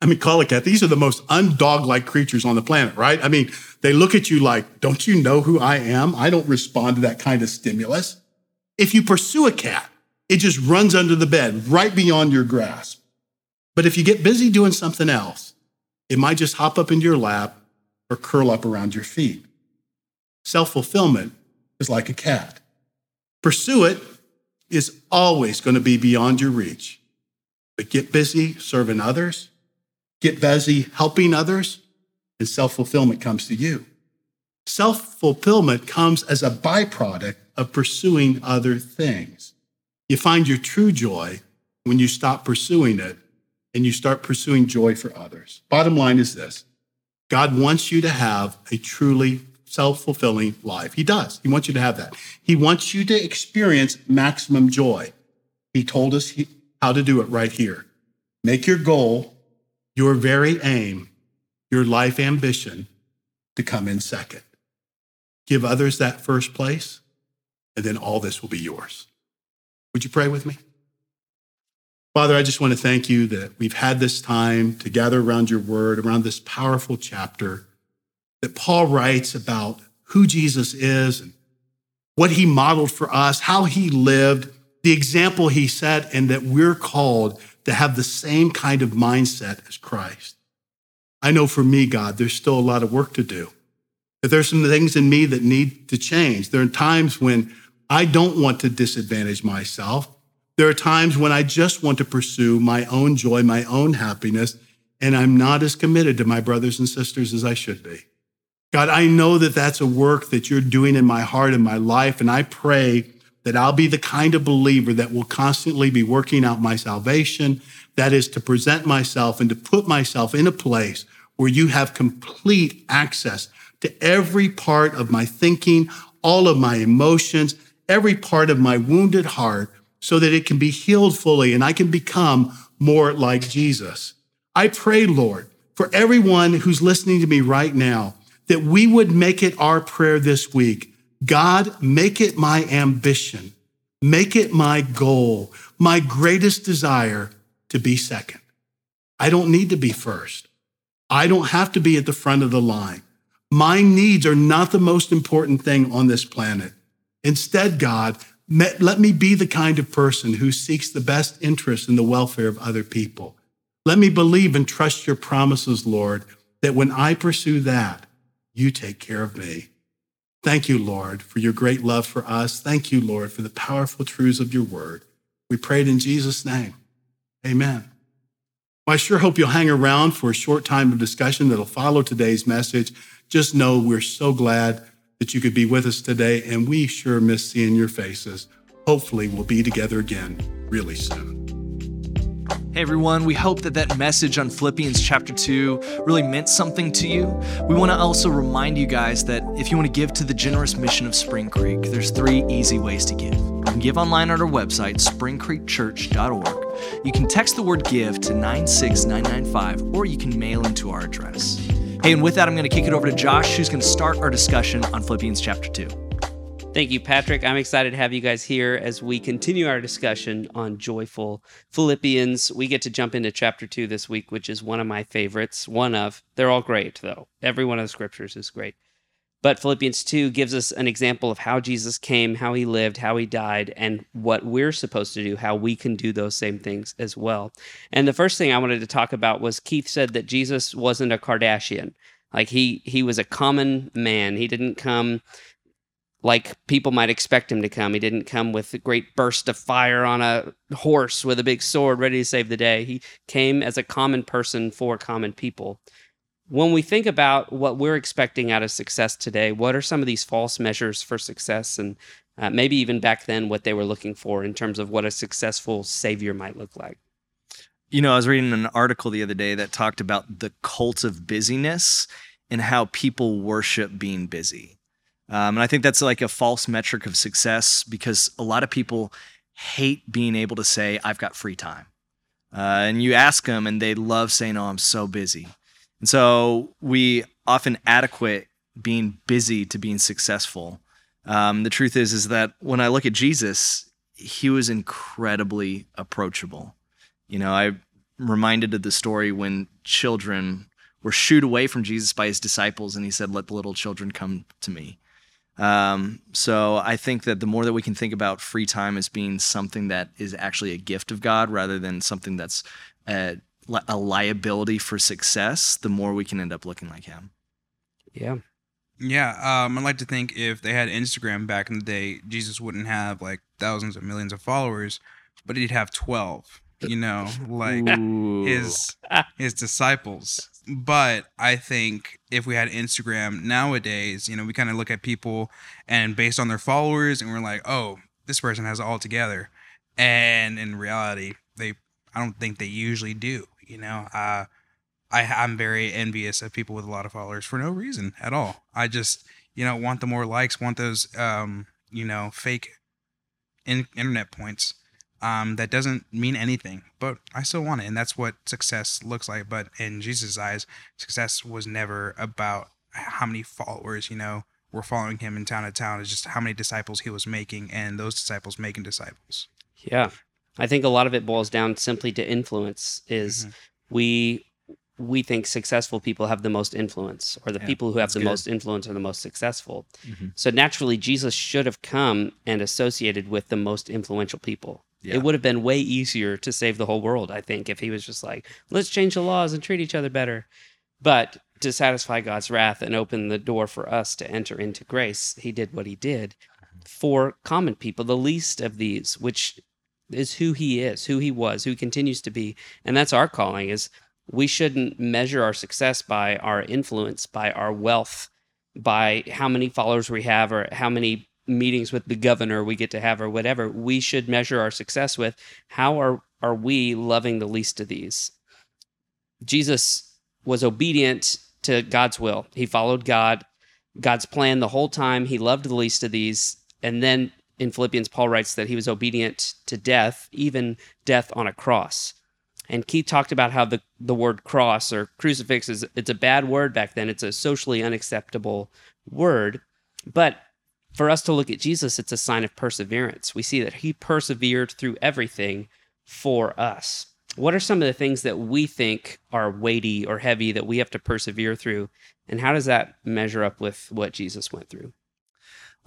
I mean, call a cat. These are the most undog like creatures on the planet, right? I mean, they look at you like, don't you know who I am? I don't respond to that kind of stimulus. If you pursue a cat, it just runs under the bed, right beyond your grasp. But if you get busy doing something else, it might just hop up into your lap or curl up around your feet. Self fulfillment is like a cat. Pursue it is always going to be beyond your reach. But get busy serving others get busy helping others, and self fulfillment comes to you. Self fulfillment comes as a byproduct of pursuing other things. You find your true joy when you stop pursuing it and you start pursuing joy for others. Bottom line is this God wants you to have a truly self fulfilling life. He does. He wants you to have that. He wants you to experience maximum joy. He told us how to do it right here. Make your goal your very aim, your life ambition to come in second. Give others that first place, and then all this will be yours. Would you pray with me? Father, I just want to thank you that we've had this time to gather around your word, around this powerful chapter that Paul writes about who Jesus is and what he modeled for us, how he lived, the example he set, and that we're called to have the same kind of mindset as Christ. I know for me, God, there's still a lot of work to do. That there's some things in me that need to change. There are times when I don't want to disadvantage myself. There are times when I just want to pursue my own joy, my own happiness, and I'm not as committed to my brothers and sisters as I should be. God, I know that that's a work that you're doing in my heart and my life, and I pray that I'll be the kind of believer that will constantly be working out my salvation. That is to present myself and to put myself in a place where you have complete access to every part of my thinking, all of my emotions, every part of my wounded heart so that it can be healed fully and I can become more like Jesus. I pray, Lord, for everyone who's listening to me right now, that we would make it our prayer this week God, make it my ambition, make it my goal, my greatest desire to be second. I don't need to be first. I don't have to be at the front of the line. My needs are not the most important thing on this planet. Instead, God, let me be the kind of person who seeks the best interest in the welfare of other people. Let me believe and trust your promises, Lord, that when I pursue that, you take care of me. Thank you, Lord, for your great love for us. Thank you, Lord, for the powerful truths of your word. We prayed in Jesus' name. Amen. Well, I sure hope you'll hang around for a short time of discussion that'll follow today's message. Just know we're so glad that you could be with us today, and we sure miss seeing your faces. Hopefully, we'll be together again really soon. Everyone, we hope that that message on Philippians chapter 2 really meant something to you. We want to also remind you guys that if you want to give to the generous mission of Spring Creek, there's three easy ways to give. You can give online at our website, springcreekchurch.org. You can text the word give to 96995, or you can mail into our address. Hey, and with that, I'm going to kick it over to Josh, who's going to start our discussion on Philippians chapter 2. Thank you, Patrick. I'm excited to have you guys here as we continue our discussion on joyful Philippians. We get to jump into chapter two this week, which is one of my favorites. One of, they're all great, though. Every one of the scriptures is great. But Philippians 2 gives us an example of how Jesus came, how he lived, how he died, and what we're supposed to do, how we can do those same things as well. And the first thing I wanted to talk about was Keith said that Jesus wasn't a Kardashian. Like he he was a common man. He didn't come like people might expect him to come. He didn't come with a great burst of fire on a horse with a big sword ready to save the day. He came as a common person for common people. When we think about what we're expecting out of success today, what are some of these false measures for success? And uh, maybe even back then, what they were looking for in terms of what a successful savior might look like. You know, I was reading an article the other day that talked about the cult of busyness and how people worship being busy. Um, and I think that's like a false metric of success because a lot of people hate being able to say, I've got free time. Uh, and you ask them, and they love saying, Oh, I'm so busy. And so we often adequate being busy to being successful. Um, the truth is, is that when I look at Jesus, he was incredibly approachable. You know, I'm reminded of the story when children were shooed away from Jesus by his disciples, and he said, Let the little children come to me. Um, so I think that the more that we can think about free time as being something that is actually a gift of God rather than something that's a, a liability for success, the more we can end up looking like Him. Yeah. Yeah, um, I'd like to think if they had Instagram back in the day, Jesus wouldn't have like thousands of millions of followers, but he'd have twelve. You know, like Ooh. his his disciples. But I think if we had Instagram nowadays, you know, we kind of look at people and based on their followers, and we're like, oh, this person has it all together. And in reality, they I don't think they usually do. You know, uh, I I'm very envious of people with a lot of followers for no reason at all. I just you know want the more likes, want those um you know fake in- internet points um, that doesn't mean anything, but I still want it, and that's what success looks like. But in Jesus' eyes, success was never about how many followers, you know, were following him in town to town. It's just how many disciples he was making, and those disciples making disciples. Yeah. I think a lot of it boils down simply to influence is Mhm. we we think successful people have the most influence or the Yeah, people who have the good. most influence are the most successful. Mhm. So naturally Jesus should have come and associated with the most influential people. Yeah. It would have been way easier to save the whole world, I think, if he was just like, let's change the laws and treat each other better. But to satisfy God's wrath and open the door for us to enter into grace, he did what he did for common people, the least of these, which is who he is, who he was, who he continues to be. And that's our calling is we shouldn't measure our success by our influence, by our wealth, by how many followers we have or how many meetings with the governor we get to have or whatever. We should measure our success with how are are we loving the least of these? Jesus was obedient to God's will. He followed God, God's plan the whole time. He loved the least of these. And then in Philippians, Paul writes that he was obedient to death, even death on a cross. And Keith talked about how the, the word cross or crucifix is it's a bad word back then. It's a socially unacceptable word. But for us to look at Jesus, it's a sign of perseverance. We see that he persevered through everything for us. What are some of the things that we think are weighty or heavy that we have to persevere through? And how does that measure up with what Jesus went through?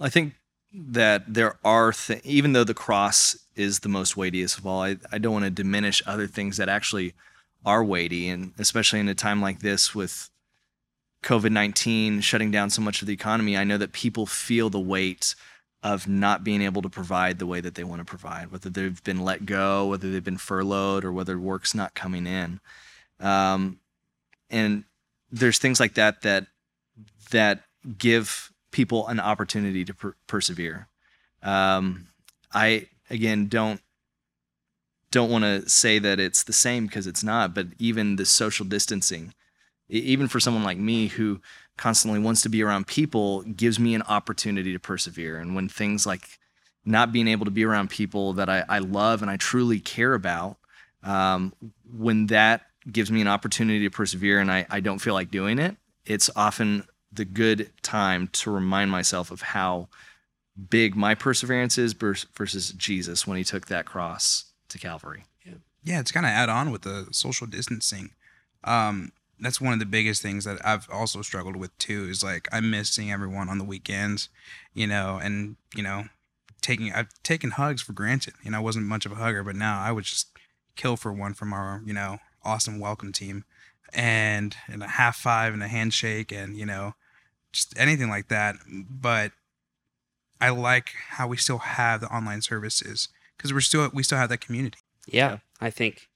I think that there are th- even though the cross is the most weightiest of all, I, I don't want to diminish other things that actually are weighty, and especially in a time like this with COVID nineteen shutting down so much of the economy, I know that people feel the weight of not being able to provide the way that they want to provide, whether they've been let go, whether they've been furloughed, or whether work's not coming in. Um, and there's things like that that that give people an opportunity to per- persevere. Um, I again don't don't want to say that it's the same because it's not. But even the social distancing, even for someone like me who constantly wants to be around people, gives me an opportunity to persevere. And when things like not being able to be around people that I, I love and I truly care about, um, when that gives me an opportunity to persevere and I, I don't feel like doing it, it's often the good time to remind myself of how big my perseverance is versus Jesus when he took that cross to Calvary. Yeah, it's kind of add on with the social distancing. Um, that's one of the biggest things that I've also struggled with too. Is like I miss seeing everyone on the weekends, you know, and you know, taking I've taken hugs for granted. You know, I wasn't much of a hugger, but now I would just kill for one from our you know awesome welcome team, and and a half five and a handshake and you know, just anything like that. But I like how we still have the online services because we're still we still have that community. Yeah, I think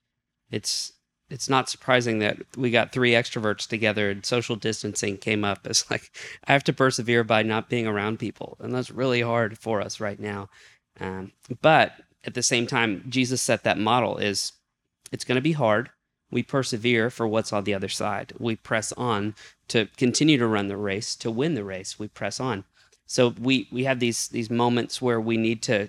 it's it's not surprising that we got three extroverts together and social distancing came up as (laughs) like I have to persevere by not being around people, and that's really hard for us right now. Um, but at the same time, Jesus set that model: is it's going to be hard. We persevere for what's on the other side. We press on to continue to run the race, to win the race. We press on. So we we have these these moments where we need to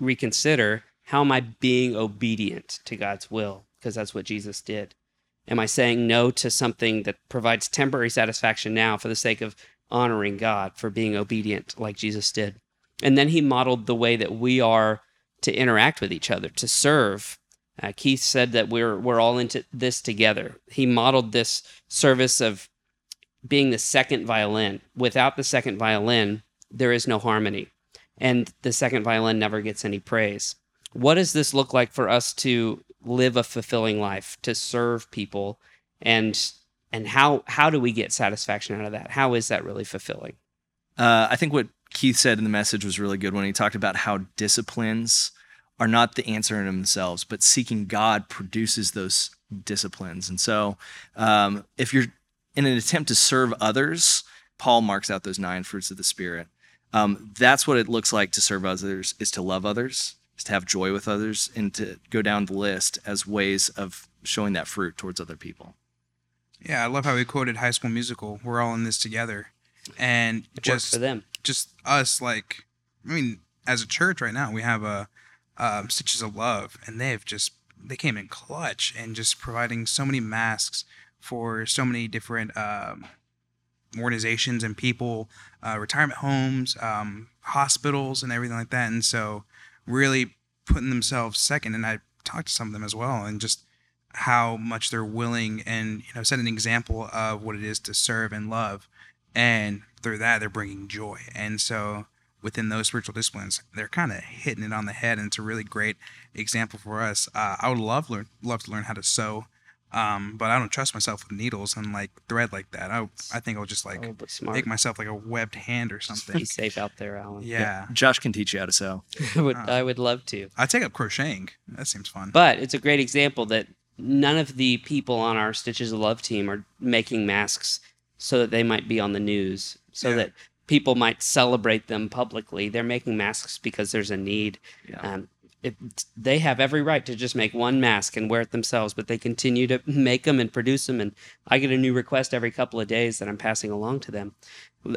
reconsider how am I being obedient to God's will because that's what Jesus did. Am I saying no to something that provides temporary satisfaction now for the sake of honoring God for being obedient like Jesus did? And then he modeled the way that we are to interact with each other, to serve. Uh, Keith said that we're we're all into this together. He modeled this service of being the second violin. Without the second violin, there is no harmony, and the second violin never gets any praise. What does this look like for us to live a fulfilling life, to serve people, and and how how do we get satisfaction out of that? How is that really fulfilling? Uh, I think what Keith said in the message was really good when he talked about how disciplines are not the answer in themselves, but seeking God produces those disciplines. And so, um, if you're in an attempt to serve others, Paul marks out those nine fruits of the Spirit. Um, that's what it looks like to serve others: is to love others, is to have joy with others, and to go down the list as ways of showing that fruit towards other people. Yeah, I love how he quoted High School Musical. We're all in this together, and It just for them. just us like i mean as a church right now we have a um, stitches of love and they've just they came in clutch and just providing so many masks for so many different um, organizations and people uh, retirement homes um, hospitals and everything like that and so really putting themselves second. And i talked to some of them as well and just how much they're willing and you know set an example of what it is to serve and love. And through that they're bringing joy. And so within those spiritual disciplines they're kind of hitting it on the head. And it's a really great example for us. Uh, i would love learn love to learn how to sew um, but i don't trust myself with needles and like thread like that i, I think i'll just like oh, smart. make myself like a webbed hand or something. Be safe out there, Alan. yeah Josh can teach you how to sew. (laughs) I would, Uh. I would love to. i take up crocheting that seems fun But it's a great example that none of the people on our Stitches of Love team are making masks so that they might be on the news, so Yeah. that people might celebrate them publicly. They're making masks because there's a need. Yeah. Um, it, they have every right to just make one mask and wear it themselves, but they continue to (laughs) make them and produce them. And I get a new request every couple of days that I'm passing along to them.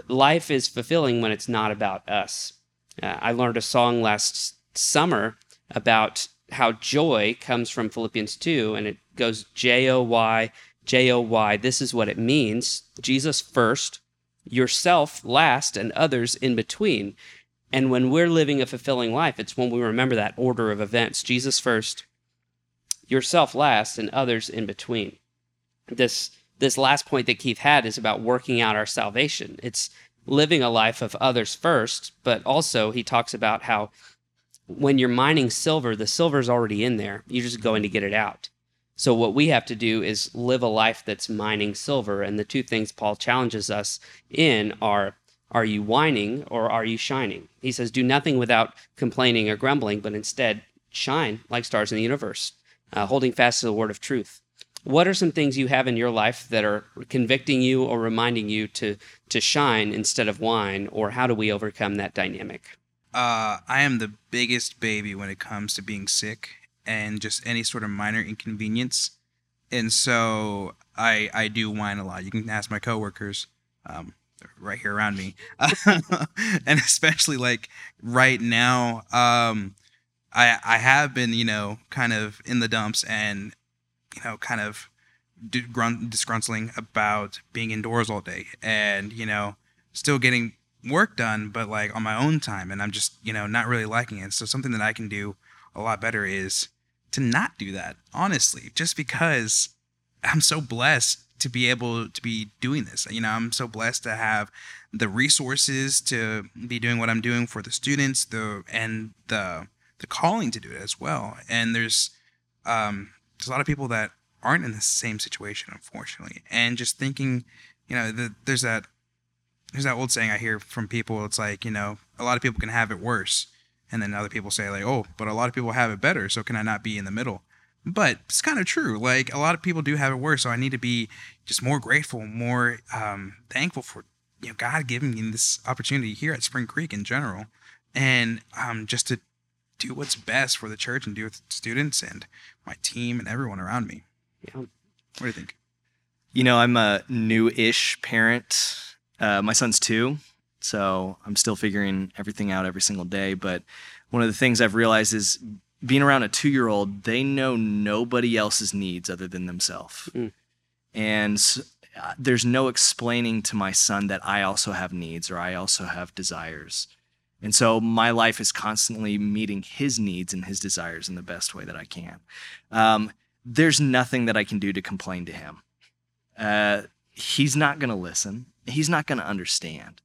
Life is fulfilling when it's not about us. Uh, I learned a song last summer about how joy comes from Philippians 2, and it goes J O Y, J O Y. This is what it means Jesus first, yourself last, and others in between. And when we're living a fulfilling life, it's when we remember that order of events Jesus first, yourself last, and others in between. This, this last point that Keith had is about working out our salvation. It's living a life of others first, but also he talks about how when you're mining silver, the silver's already in there. You're just going to get it out. So what we have to do is live a life that's mining silver. And the two things Paul challenges us in are are you whining or are you shining? He says, do nothing without complaining or grumbling, but instead shine like stars in the universe, uh, holding fast to the word of truth. What are some things you have in your life that are convicting you or reminding you to to shine instead of whine? Or how do we overcome that dynamic? Uh, I am the biggest baby when it comes to being sick and just any sort of minor inconvenience. And so I I do whine a lot. You can ask my coworkers, um, right here around me, (laughs) and especially like right now, um, I I have been you know kind of in the dumps and you know kind of disgruntling about being indoors all day and you know still getting work done, but like on my own time, and I'm just you know not really liking it. So something that I can do a lot better is to not do that. Honestly, just because I'm so blessed to be able to be doing this. You know, I'm so blessed to have the resources to be doing what I'm doing for the students, the and the the calling to do it as well. And there's um there's a lot of people that aren't in the same situation, unfortunately. And just thinking, you know, the, there's that there's that old saying I hear from people. It's like you know, a lot of people can have it worse, and then other people say like, oh, but a lot of people have it better. So can I not be in the middle? But it's kind of true. Like a lot of people do have it worse. So I need to be just more grateful, more um, thankful for you know God giving me this opportunity here at Spring Creek in general, and um, just to do what's best for the church and do with students and my team and everyone around me. Yeah. What do you think? You know, I'm a new-ish parent. Uh, my son's two, so I'm still figuring everything out every single day. But one of the things I've realized is being around a two-year-old, they know nobody else's needs other than themselves, Mm. and uh, there's no explaining to my son that I also have needs or I also have desires. And so my life is constantly meeting his needs and his desires in the best way that I can. Um, there's nothing that I can do to complain to him. Uh, he's not going to listen. He's not going to understand.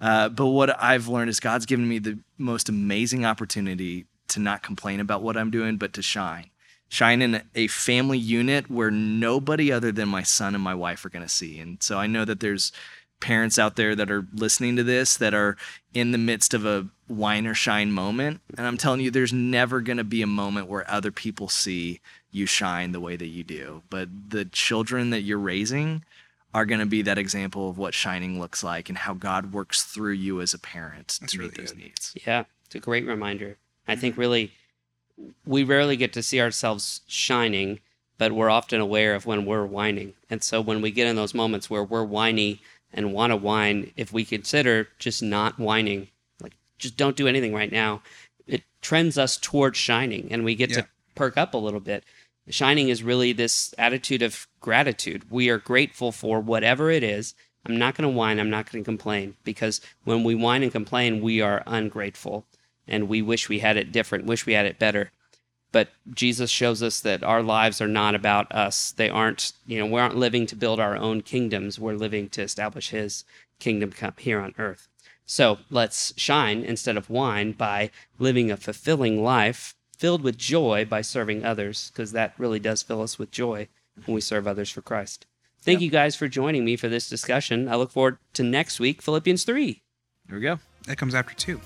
Uh, but what I've learned is God's given me the most amazing opportunity to not complain about what I'm doing, but to shine. Shine in a family unit where nobody other than my son and my wife are going to see. And so I know that there's parents out there that are listening to this that are in the midst of a whine or shine moment. And I'm telling you, there's never going to be a moment where other people see you shine the way that you do. But the children that you're raising are going to be that example of what shining looks like and how God works through you as a parent That's to really meet those good. needs. Yeah, it's a great reminder. I think really we rarely get to see ourselves shining, but we're often aware of when we're whining. And so when we get in those moments where we're whiny and want to whine, if we consider just not whining, like just don't do anything right now, it trends us towards shining and we get Yeah. to perk up a little bit. Shining is really this attitude of gratitude. We are grateful for whatever it is. I'm not going to whine. I'm not going to complain because when we whine and complain, we are ungrateful and we wish we had it different, wish we had it better. But Jesus shows us that our lives are not about us. They aren't, you know, we aren't living to build our own kingdoms. We're living to establish his kingdom come here on earth. So let's shine instead of whine by living a fulfilling life filled with joy by serving others, because that really does fill us with joy when we serve others for Christ. Thank you guys for joining me for this discussion. I look forward to next week, Philippians 3. There we go. That comes after two.